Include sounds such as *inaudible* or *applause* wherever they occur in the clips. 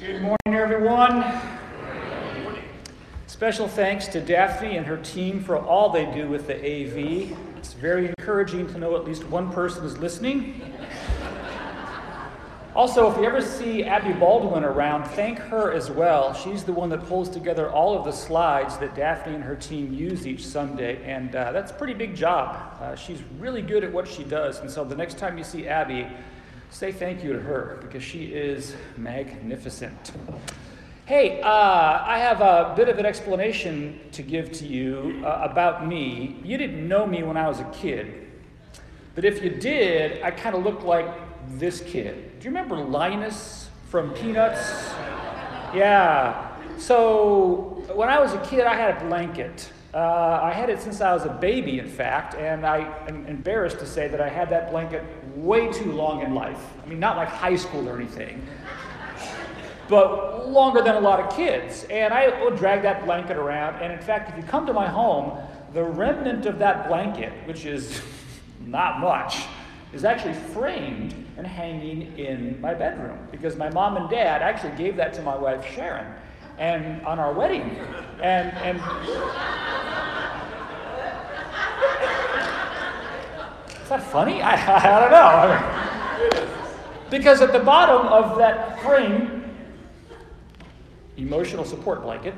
Good morning, everyone. Special thanks to Daphne and her team for all they do with the AV. It's very encouraging to know at least one person is listening. Also, if you ever see Abby Baldwin around, thank her as well. She's the one that pulls together all of the slides that Daphne and her team use each Sunday, and uh, that's a pretty big job. Uh, she's really good at what she does, and so the next time you see Abby, say thank you to her because she is magnificent. Hey, uh, I have a bit of an explanation to give to you uh, about me. You didn't know me when I was a kid, but if you did, I kind of looked like this kid. Do you remember Linus from Peanuts? Yeah. So when I was a kid, I had a blanket. Uh, I had it since I was a baby, in fact, and I am embarrassed to say that I had that blanket way too long in life. I mean, not like high school or anything, but longer than a lot of kids. And I would drag that blanket around, and in fact, if you come to my home, the remnant of that blanket, which is not much, is actually framed and hanging in my bedroom because my mom and dad actually gave that to my wife Sharon and on our wedding and and is that funny *laughs* I, I don't know because at the bottom of that frame emotional support blanket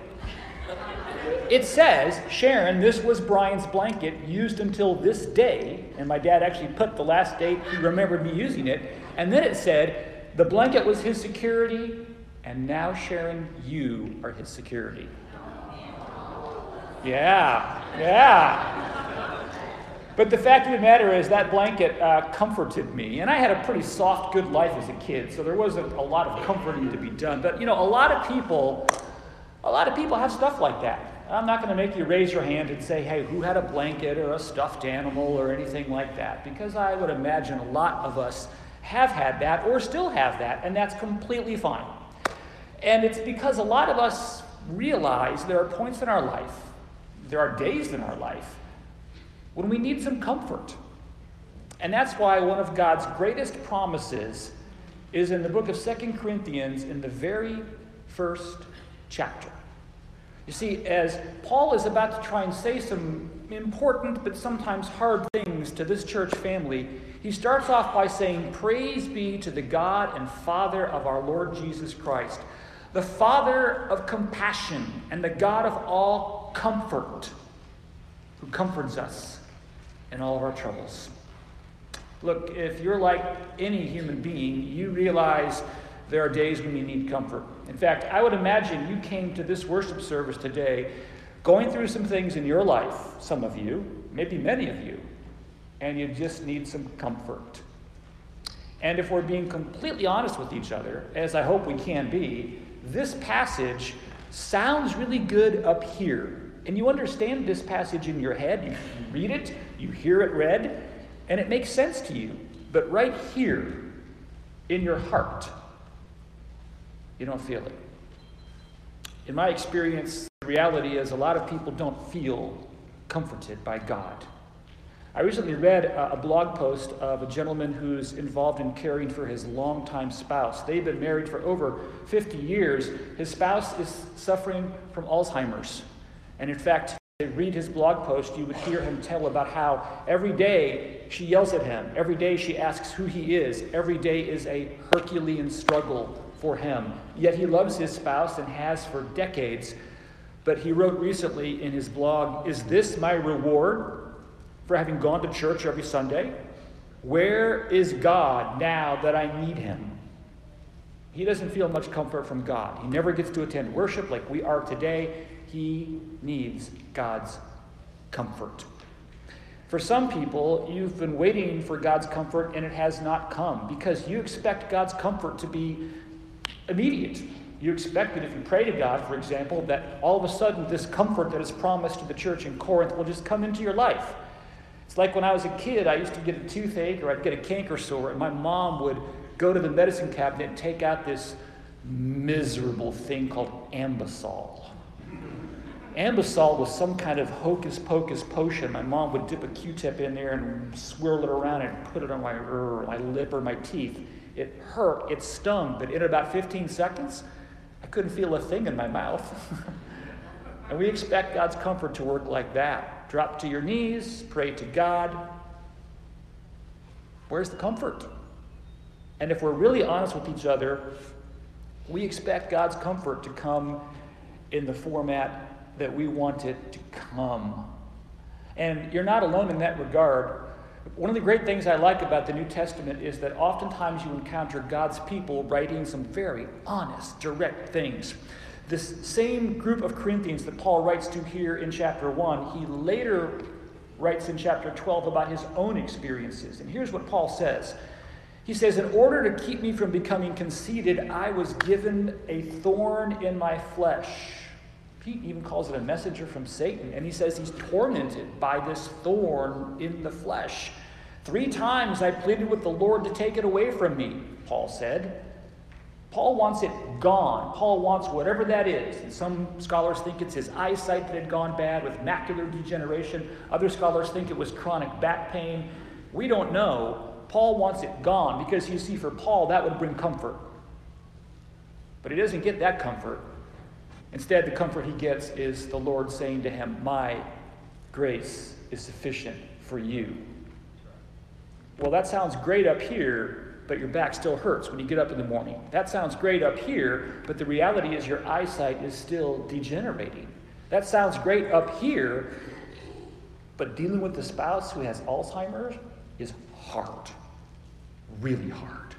it says, Sharon, this was Brian's blanket used until this day. And my dad actually put the last date he remembered me using it. And then it said, the blanket was his security, and now, Sharon, you are his security. Yeah, yeah. But the fact of the matter is, that blanket uh, comforted me. And I had a pretty soft, good life as a kid, so there wasn't a lot of comforting to be done. But, you know, a lot of people, a lot of people have stuff like that. I'm not going to make you raise your hand and say, hey, who had a blanket or a stuffed animal or anything like that, because I would imagine a lot of us have had that or still have that, and that's completely fine. And it's because a lot of us realize there are points in our life, there are days in our life, when we need some comfort. And that's why one of God's greatest promises is in the book of Second Corinthians in the very first chapter. You see, as Paul is about to try and say some important but sometimes hard things to this church family, he starts off by saying, Praise be to the God and Father of our Lord Jesus Christ, the Father of compassion and the God of all comfort, who comforts us in all of our troubles. Look, if you're like any human being, you realize there are days when you need comfort. In fact, I would imagine you came to this worship service today going through some things in your life, some of you, maybe many of you, and you just need some comfort. And if we're being completely honest with each other, as I hope we can be, this passage sounds really good up here. And you understand this passage in your head, you read it, you hear it read, and it makes sense to you. But right here, in your heart, you don't feel it. In my experience, the reality is a lot of people don't feel comforted by God. I recently read a, blog post of a gentleman who's involved in caring for his longtime spouse. They've been married for over 50 years. His spouse is suffering from Alzheimer's. And in fact, if you read his blog post, you would hear him tell about how every day she yells at him, every day she asks who he is, every day is a Herculean struggle for him. Yet he loves his spouse and has for decades. But he wrote recently in his blog Is this my reward for having gone to church every Sunday? Where is God now that I need him? He doesn't feel much comfort from God. He never gets to attend worship like we are today. He needs God's comfort. For some people, you've been waiting for God's comfort and it has not come because you expect God's comfort to be immediate. You expect that if you pray to God, for example, that all of a sudden this comfort that is promised to the church in Corinth will just come into your life. It's like when I was a kid, I used to get a toothache or I'd get a canker sore, and my mom would go to the medicine cabinet and take out this miserable thing called Anbesol. Anbesol was some kind of hocus pocus potion. My mom would dip a Q-tip in there and swirl it around and put it on my, er, my lip or my teeth. It hurt, it stung, but in about 15 seconds, I couldn't feel a thing in my mouth. *laughs* and we expect God's comfort to work like that. Drop to your knees, pray to God. Where's the comfort? And if we're really honest with each other, we expect God's comfort to come in the format that we want it to come. And you're not alone in that regard. One of the great things I like about the New Testament is that oftentimes you encounter God's people writing some very honest, direct things. This same group of Corinthians that Paul writes to here in chapter 1, he later writes in chapter 12 about his own experiences. And here's what Paul says He says, In order to keep me from becoming conceited, I was given a thorn in my flesh. He even calls it a messenger from Satan. And he says he's tormented by this thorn in the flesh. Three times I pleaded with the Lord to take it away from me, Paul said. Paul wants it gone. Paul wants whatever that is. And some scholars think it's his eyesight that had gone bad with macular degeneration. Other scholars think it was chronic back pain. We don't know. Paul wants it gone because you see, for Paul, that would bring comfort. But he doesn't get that comfort. Instead, the comfort he gets is the Lord saying to him, My grace is sufficient for you. Well, that sounds great up here, but your back still hurts when you get up in the morning. That sounds great up here, but the reality is your eyesight is still degenerating. That sounds great up here, but dealing with the spouse who has Alzheimer's is hard. Really hard.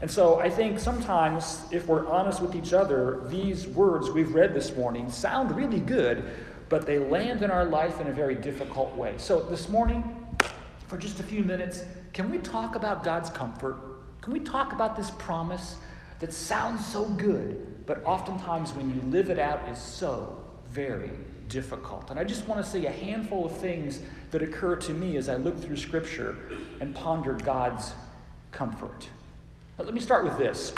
And so I think sometimes, if we're honest with each other, these words we've read this morning sound really good, but they land in our life in a very difficult way. So this morning, for just a few minutes, can we talk about God's comfort? Can we talk about this promise that sounds so good, but oftentimes when you live it out is so very difficult? And I just want to say a handful of things that occur to me as I look through Scripture and ponder God's comfort. But let me start with this.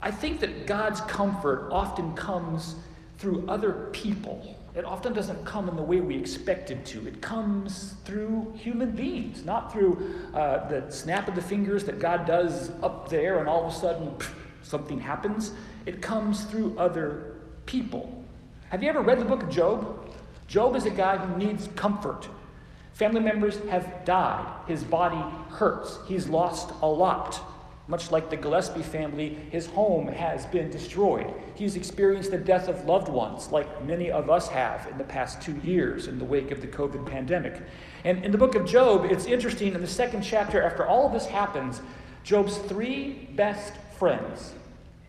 I think that God's comfort often comes through other people. It often doesn't come in the way we expect it to. It comes through human beings, not through uh, the snap of the fingers that God does up there and all of a sudden pff, something happens. It comes through other people. Have you ever read the book of Job? Job is a guy who needs comfort. Family members have died. His body hurts. He's lost a lot. Much like the Gillespie family, his home has been destroyed. He's experienced the death of loved ones, like many of us have in the past two years in the wake of the COVID pandemic. And in the book of Job, it's interesting, in the second chapter, after all of this happens, Job's three best friends,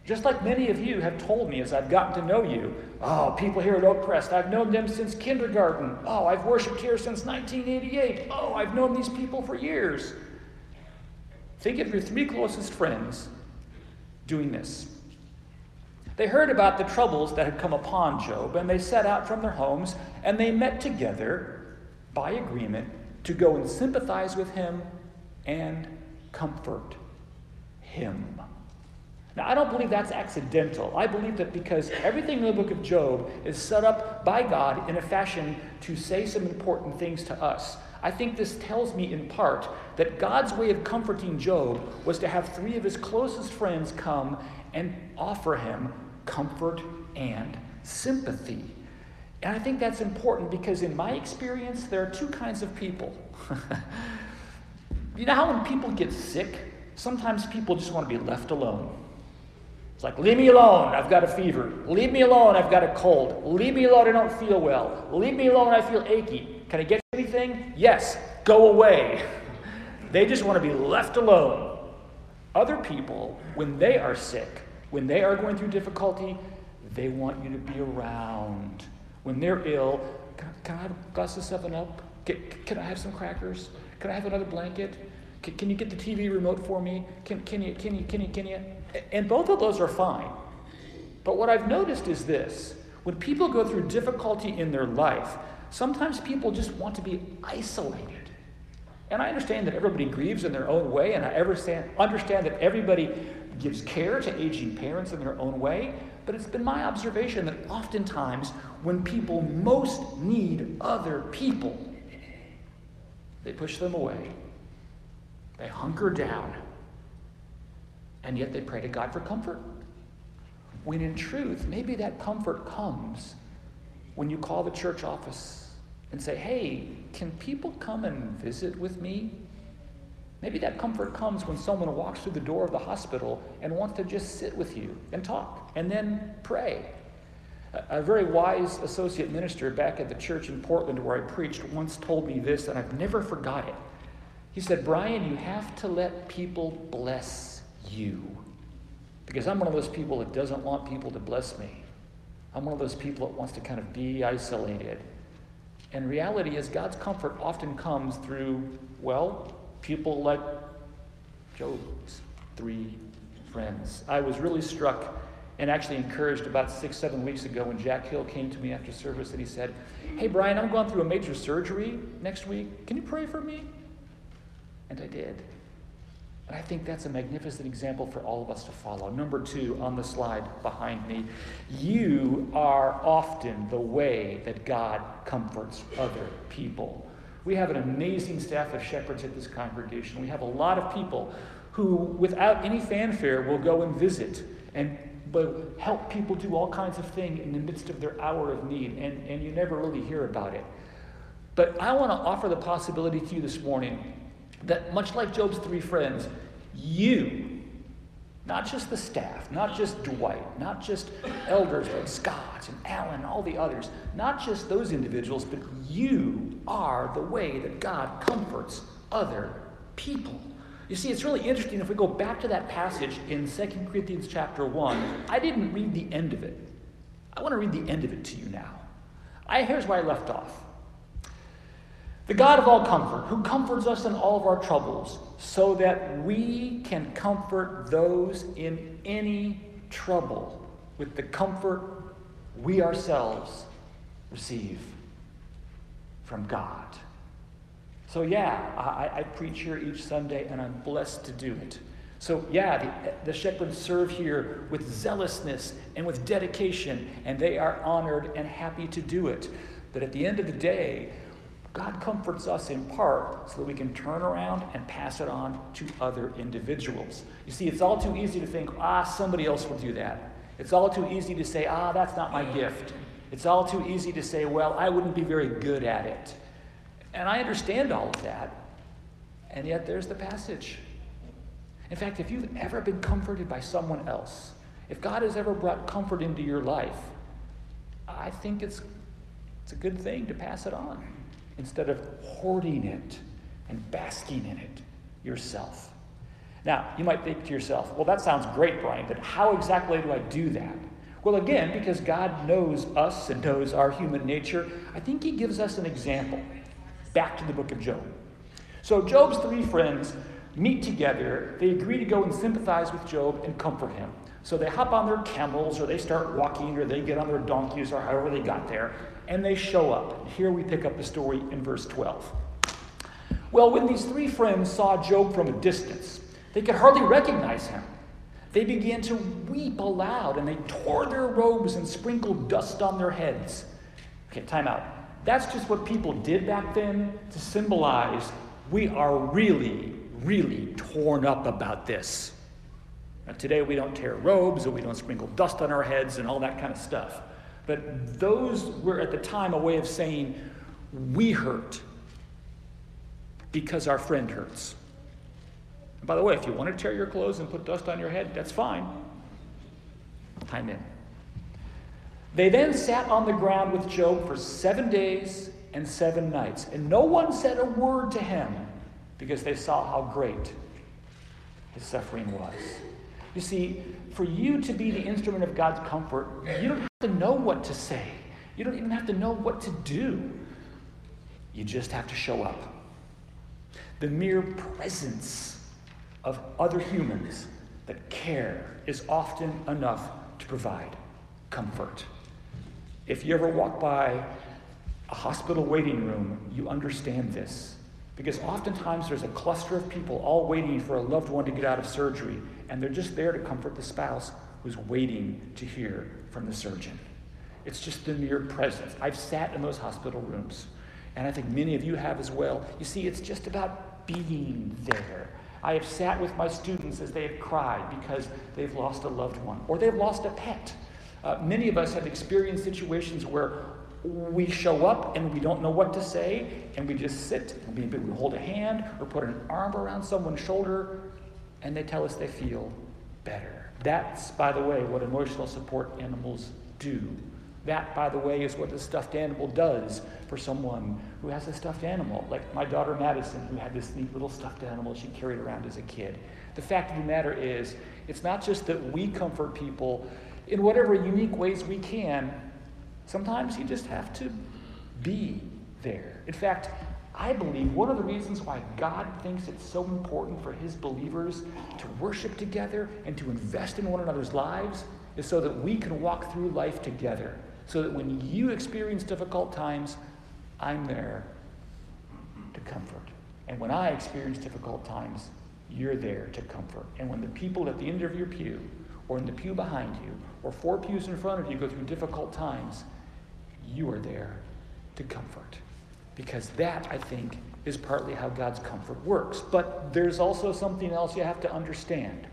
just like many of you have told me as I've gotten to know you, oh, people here at Oak Crest, I've known them since kindergarten. Oh, I've worshiped here since 1988. Oh, I've known these people for years. Think of your three closest friends doing this. They heard about the troubles that had come upon Job, and they set out from their homes, and they met together by agreement to go and sympathize with him and comfort him. Now, I don't believe that's accidental. I believe that because everything in the book of Job is set up by God in a fashion to say some important things to us. I think this tells me in part that God's way of comforting Job was to have three of his closest friends come and offer him comfort and sympathy. And I think that's important because, in my experience, there are two kinds of people. *laughs* you know how when people get sick, sometimes people just want to be left alone. It's like, leave me alone, I've got a fever. Leave me alone, I've got a cold. Leave me alone, I don't feel well. Leave me alone, I feel achy. Can I get anything? Yes, go away. *laughs* They just want to be left alone. Other people, when they are sick, when they are going through difficulty, they want you to be around. When they're ill, can, can I glass of 7 Up? Can, can, I have some crackers? Can I have another blanket? Can, can you get the TV remote for me? Can, can, you, can, you, can, you, can you? And both of those are fine. But what I've noticed is this when people go through difficulty in their life, sometimes people just want to be isolated. And I understand that everybody grieves in their own way, and I understand that everybody gives care to aging parents in their own way. But it's been my observation that oftentimes, when people most need other people, they push them away, they hunker down, and yet they pray to God for comfort. When in truth, maybe that comfort comes when you call the church office and say, hey, can people come and visit with me? Maybe that comfort comes when someone walks through the door of the hospital and wants to just sit with you and talk and then pray. A very wise associate minister back at the church in Portland where I preached once told me this, and I've never forgot it. He said, Brian, you have to let people bless you. Because I'm one of those people that doesn't want people to bless me. I'm one of those people that wants to kind of be isolated. And reality is, God's comfort often comes through, well, people like Job's three friends. I was really struck and actually encouraged about six, seven weeks ago when Jack Hill came to me after service and he said, Hey, Brian, I'm going through a major surgery next week. Can you pray for me? And I did. And I think that's a magnificent example for all of us to follow. Number two on the slide behind me you are often the way that God comforts other people. We have an amazing staff of shepherds at this congregation. We have a lot of people who, without any fanfare, will go and visit and but help people do all kinds of things in the midst of their hour of need, and, and you never really hear about it. But I want to offer the possibility to you this morning that, much like Job's three friends, you, not just the staff, not just Dwight, not just elders like Scott and Alan and all the others, not just those individuals, but you are the way that God comforts other people. You see, it's really interesting if we go back to that passage in 2 Corinthians chapter 1. I didn't read the end of it. I want to read the end of it to you now. I, here's where I left off. The God of all comfort, who comforts us in all of our troubles, so that we can comfort those in any trouble with the comfort we ourselves receive from God. So, yeah, I, I, preach here each Sunday, and I'm blessed to do it. So, yeah, the, the shepherds serve here with zealousness and with dedication, and they are honored and happy to do it. But at the end of the day, God comforts us in part so that we can turn around and pass it on to other individuals. You see, it's all too easy to think, ah, somebody else will do that. It's all too easy to say, ah, that's not my gift. It's all too easy to say, well, I wouldn't be very good at it. And I understand all of that. And yet there's the passage. In fact, if you've ever been comforted by someone else, if God has ever brought comfort into your life, I think it's, it's a good thing to pass it on instead of hoarding it and basking in it yourself. Now, you might think to yourself, well, that sounds great, Brian, but how exactly do I do that? Well, again, because God knows us and knows our human nature, I think He gives us an example. Back to the book of Job. So, Job's three friends meet together. They agree to go and sympathize with Job and comfort him. So, they hop on their camels, or they start walking, or they get on their donkeys, or however they got there, and they show up. And here we pick up the story in verse 12. Well, when these three friends saw Job from a distance, they could hardly recognize him. They began to weep aloud and they tore their robes and sprinkled dust on their heads. Okay, time out. That's just what people did back then to symbolize we are really, really torn up about this. Now, today we don't tear robes or we don't sprinkle dust on our heads and all that kind of stuff. But those were at the time a way of saying we hurt because our friend hurts. And by the way, if you want to tear your clothes and put dust on your head, that's fine. Time in. They then sat on the ground with Job for seven days and seven nights, and no one said a word to him because they saw how great his suffering was. You see, for you to be the instrument of God's comfort, you don't have to know what to say. You don't even have to know what to do. You just have to show up. The mere presence of other humans that care is often enough to provide comfort. If you ever walk by a hospital waiting room, you understand this. Because oftentimes there's a cluster of people all waiting for a loved one to get out of surgery, and they're just there to comfort the spouse who's waiting to hear from the surgeon. It's just the mere presence. I've sat in those hospital rooms, and I think many of you have as well. You see, it's just about being there. I have sat with my students as they have cried because they've lost a loved one or they've lost a pet. Uh, many of us have experienced situations where we show up and we don't know what to say and we just sit. Maybe we hold a hand or put an arm around someone's shoulder and they tell us they feel better. That's, by the way, what emotional support animals do. That, by the way, is what a stuffed animal does for someone who has a stuffed animal. Like my daughter Madison, who had this neat little stuffed animal she carried around as a kid. The fact of the matter is, it's not just that we comfort people in whatever unique ways we can. Sometimes you just have to be there. In fact, I believe one of the reasons why God thinks it's so important for his believers to worship together and to invest in one another's lives is so that we can walk through life together. So that when you experience difficult times, I'm there to comfort. And when I experience difficult times, you're there to comfort. And when the people at the end of your pew, or in the pew behind you, or four pews in front of you go through difficult times, you are there to comfort. Because that, I think, is partly how God's comfort works. But there's also something else you have to understand.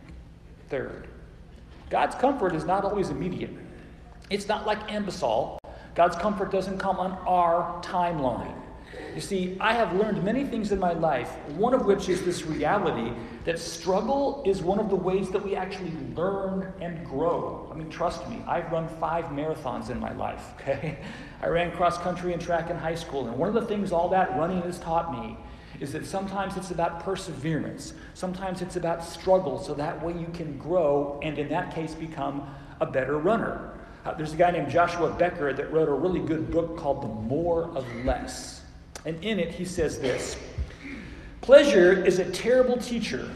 Third, God's comfort is not always immediate. It's not like Anbesol. God's comfort doesn't come on our timeline. You see, I have learned many things in my life, one of which is this reality that struggle is one of the ways that we actually learn and grow. I mean, trust me, I've run five marathons in my life, *laughs* okay? I ran cross country and track in high school, and one of the things all that running has taught me is that sometimes it's about perseverance, sometimes it's about struggle, so that way you can grow and, in that case, become a better runner. Uh, there's a guy named Joshua Becker that wrote a really good book called The More of Less. And in it, he says this Pleasure is a terrible teacher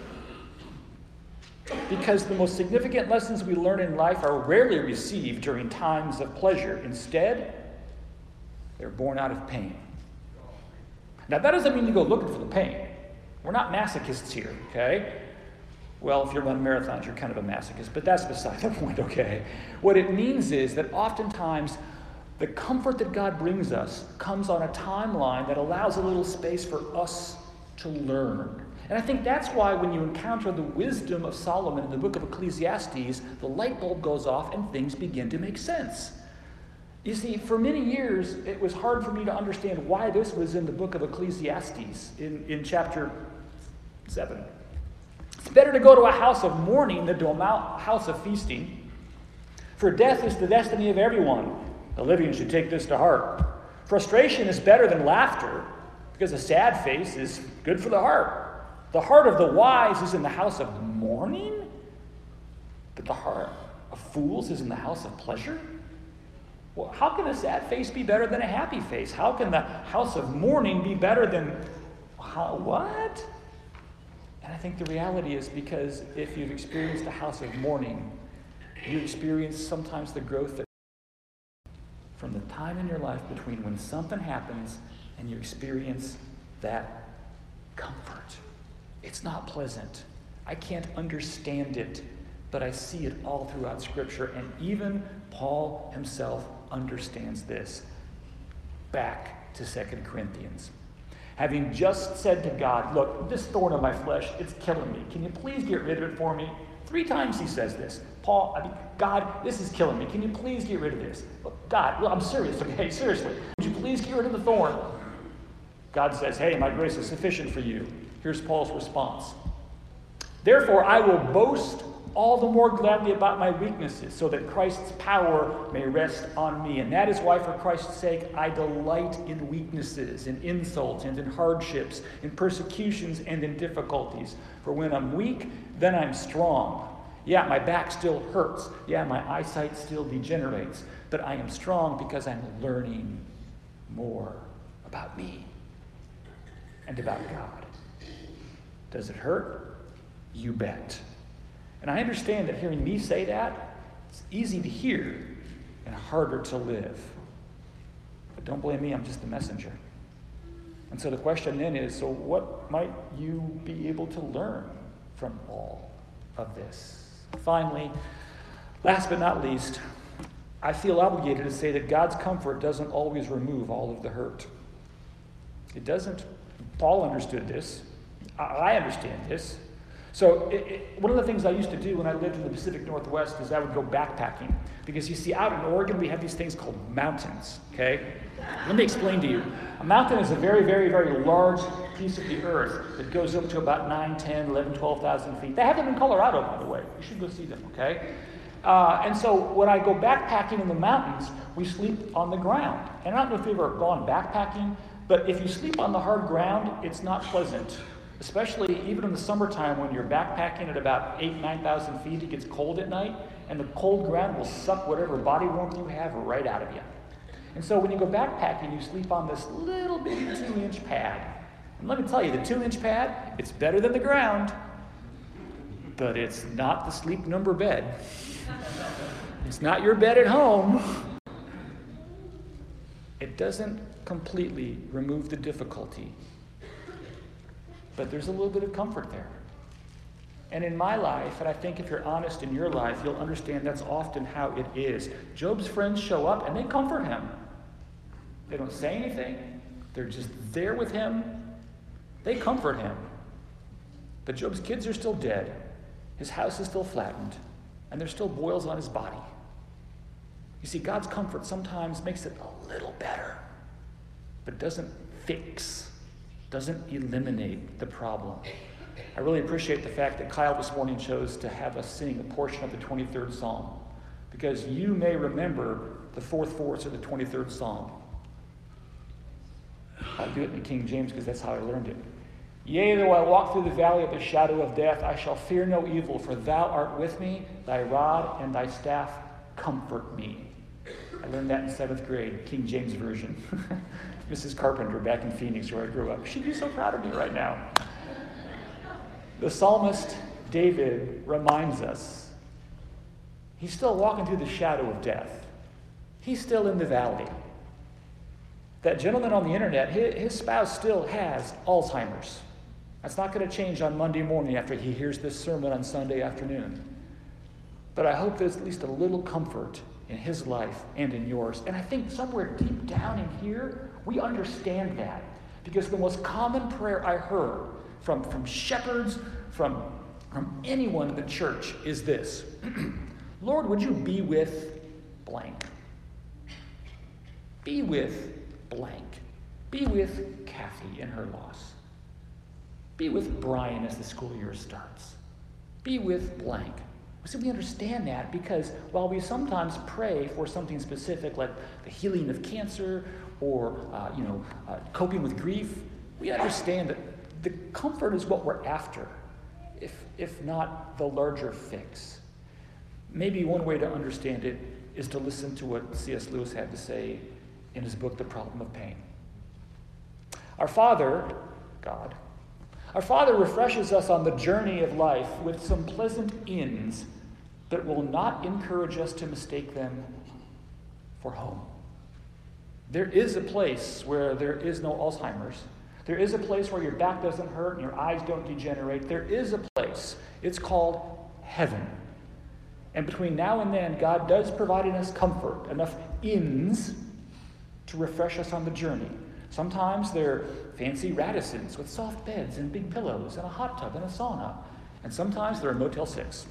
because the most significant lessons we learn in life are rarely received during times of pleasure. Instead, they're born out of pain. Now, that doesn't mean you go looking for the pain. We're not masochists here, okay? Well, if you're running marathons, you're kind of a masochist, but that's beside the *laughs* point, okay? What it means is that oftentimes the comfort that God brings us comes on a timeline that allows a little space for us to learn. And I think that's why when you encounter the wisdom of Solomon in the book of Ecclesiastes, the light bulb goes off and things begin to make sense. You see, for many years, it was hard for me to understand why this was in the book of Ecclesiastes in, in chapter 7. It's better to go to a house of mourning than to a house of feasting. For death is the destiny of everyone, the living should take this to heart. Frustration is better than laughter because a sad face is good for the heart. The heart of the wise is in the house of mourning, but the heart of fools is in the house of pleasure. Well, how can a sad face be better than a happy face? How can the house of mourning be better than how, what? And I think the reality is because if you've experienced a house of mourning, you experience sometimes the growth that from the time in your life between when something happens and you experience that comfort. It's not pleasant. I can't understand it, but I see it all throughout Scripture. And even Paul himself understands this. Back to 2 Corinthians. Having just said to God, Look, this thorn in my flesh, it's killing me. Can you please get rid of it for me? Three times he says this. Paul, I mean, God, this is killing me. Can you please get rid of this? God, well, I'm serious, okay? *laughs* Seriously. Would you please get rid of the thorn? God says, Hey, my grace is sufficient for you. Here's Paul's response. Therefore, I will boast all the more gladly about my weaknesses, so that Christ's power may rest on me. And that is why, for Christ's sake, I delight in weaknesses, in insults, and in hardships, in persecutions, and in difficulties. For when I'm weak, then I'm strong. Yeah, my back still hurts. Yeah, my eyesight still degenerates. But I am strong because I'm learning more about me and about God. Does it hurt? You bet. And I understand that hearing me say that, it's easy to hear and harder to live. But don't blame me, I'm just the messenger. And so the question then is so, what might you be able to learn from all of this? Finally, last but not least, I feel obligated to say that God's comfort doesn't always remove all of the hurt. It doesn't. Paul understood this. I understand this. So, it, it, one of the things I used to do when I lived in the Pacific Northwest is I would go backpacking. Because you see, out in Oregon, we have these things called mountains, okay? Let me explain to you. A mountain is a very, very, very large piece of the earth that goes up to about 9, 10, 11, 12,000 feet. They have them in Colorado, by the way. You should go see them, okay? Uh, and so when I go backpacking in the mountains, we sleep on the ground. And I don't know if you've ever gone backpacking, but if you sleep on the hard ground, it's not pleasant. Especially even in the summertime when you're backpacking at about 8, 9,000 feet, it gets cold at night, and the cold ground will suck whatever body warmth you have right out of you. And so when you go backpacking, you sleep on this little bitty two inch pad. And let me tell you, the two inch pad, it's better than the ground, but it's not the sleep number bed. It's not your bed at home. It doesn't completely remove the difficulty, but there's a little bit of comfort there. And in my life, and I think if you're honest in your life, you'll understand that's often how it is. Job's friends show up and they comfort him. They don't say anything, they're just there with him. They comfort him. But Job's kids are still dead, his house is still flattened, and there's still boils on his body. You see, God's comfort sometimes makes it a little better, but it doesn't fix, doesn't eliminate the problem. I really appreciate the fact that Kyle this morning chose to have us sing a portion of the 23rd Psalm, because you may remember the fourth verse of the 23rd Psalm. I'll do it in King James because that's how I learned it. Yea, though I walk through the valley of the shadow of death, I shall fear no evil, for thou art with me, thy rod and thy staff comfort me. I learned that in seventh grade, King James Version. *laughs* Mrs. Carpenter back in Phoenix, where I grew up. She'd be so proud of me right now. The psalmist David reminds us he's still walking through the shadow of death, he's still in the valley. That gentleman on the internet, his, spouse still has Alzheimer's. That's not going to change on Monday morning after he hears this sermon on Sunday afternoon. But I hope there's at least a little comfort in his life and in yours. And I think somewhere deep down in here, we understand that. Because the most common prayer I heard from, from shepherds, from, from anyone in the church is this *clears throat* Lord, would you be with blank? Be with blank. Be with Kathy in her loss. Be with Brian as the school year starts. Be with blank. So we understand that because while we sometimes pray for something specific, like the healing of cancer or uh, you know uh, coping with grief, we understand that the comfort is what we're after, if if not the larger fix. Maybe one way to understand it is to listen to what C.S. Lewis had to say in his book, The Problem of Pain. Our Father, God, our Father refreshes us on the journey of life with some pleasant inns that will not encourage us to mistake them for home. There is a place where there is no Alzheimer's. There is a place where your back doesn't hurt and your eyes don't degenerate. There is a place. It's called heaven. And between now and then, God does provide us comfort, enough inns to refresh us on the journey. Sometimes they're fancy Radissons with soft beds and big pillows and a hot tub and a sauna. And sometimes they're a Motel 6.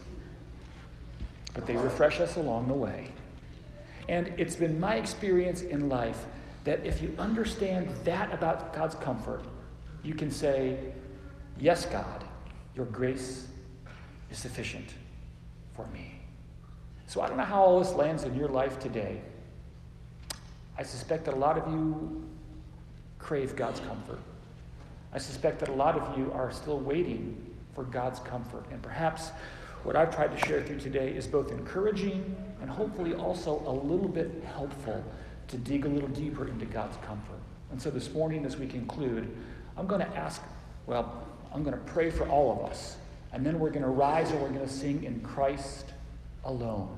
But they refresh us along the way. And it's been my experience in life that if you understand that about God's comfort, you can say, Yes, God, your grace is sufficient for me. So I don't know how all this lands in your life today. I suspect that a lot of you crave God's comfort. I suspect that a lot of you are still waiting for God's comfort. And perhaps what I've tried to share with you today is both encouraging and hopefully also a little bit helpful to dig a little deeper into God's comfort. And so this morning, as we conclude, I'm going to ask, well, I'm going to pray for all of us. And then we're going to rise and we're going to sing in Christ alone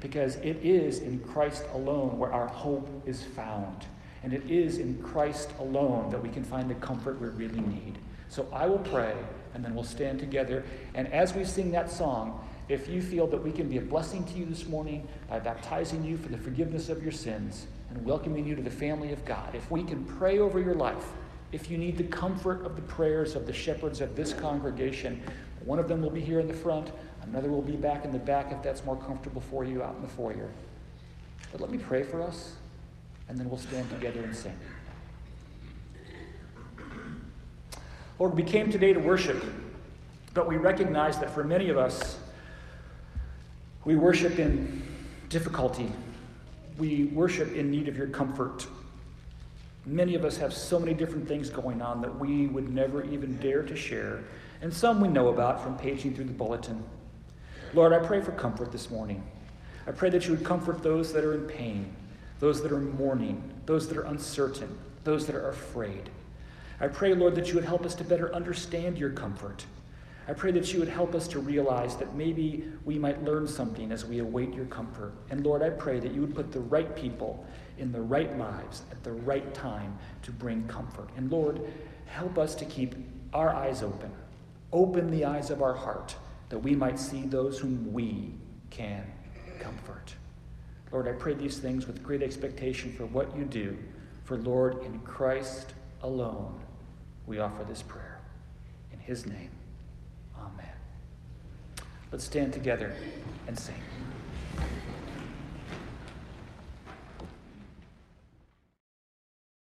because it is in Christ alone where our hope is found. And it is in Christ alone that we can find the comfort we really need. So I will pray, and then we'll stand together. And as we sing that song, if you feel that we can be a blessing to you this morning by baptizing you for the forgiveness of your sins and welcoming you to the family of God, if we can pray over your life, if you need the comfort of the prayers of the shepherds of this congregation, One of them will be here in the front, another will be back in the back if that's more comfortable for you out in the foyer. But let me pray for us, and then we'll stand together and sing. Lord, we came today to worship, but we recognize that for many of us, we worship in difficulty. We worship in need of your comfort. Many of us have so many different things going on that we would never even dare to share, and some we know about from paging through the bulletin. Lord, I pray for comfort this morning. I pray that you would comfort those that are in pain, those that are mourning, those that are uncertain, those that are afraid. I pray, Lord, that you would help us to better understand your comfort. I pray that you would help us to realize that maybe we might learn something as we await your comfort. And Lord, I pray that you would put the right people in the right lives at the right time to bring comfort. And Lord, help us to keep our eyes open. Open the eyes of our heart that we might see those whom we can comfort. Lord, I pray these things with great expectation for what you do. For Lord, in Christ alone, we offer this prayer. In his name, amen. Let's stand together and sing.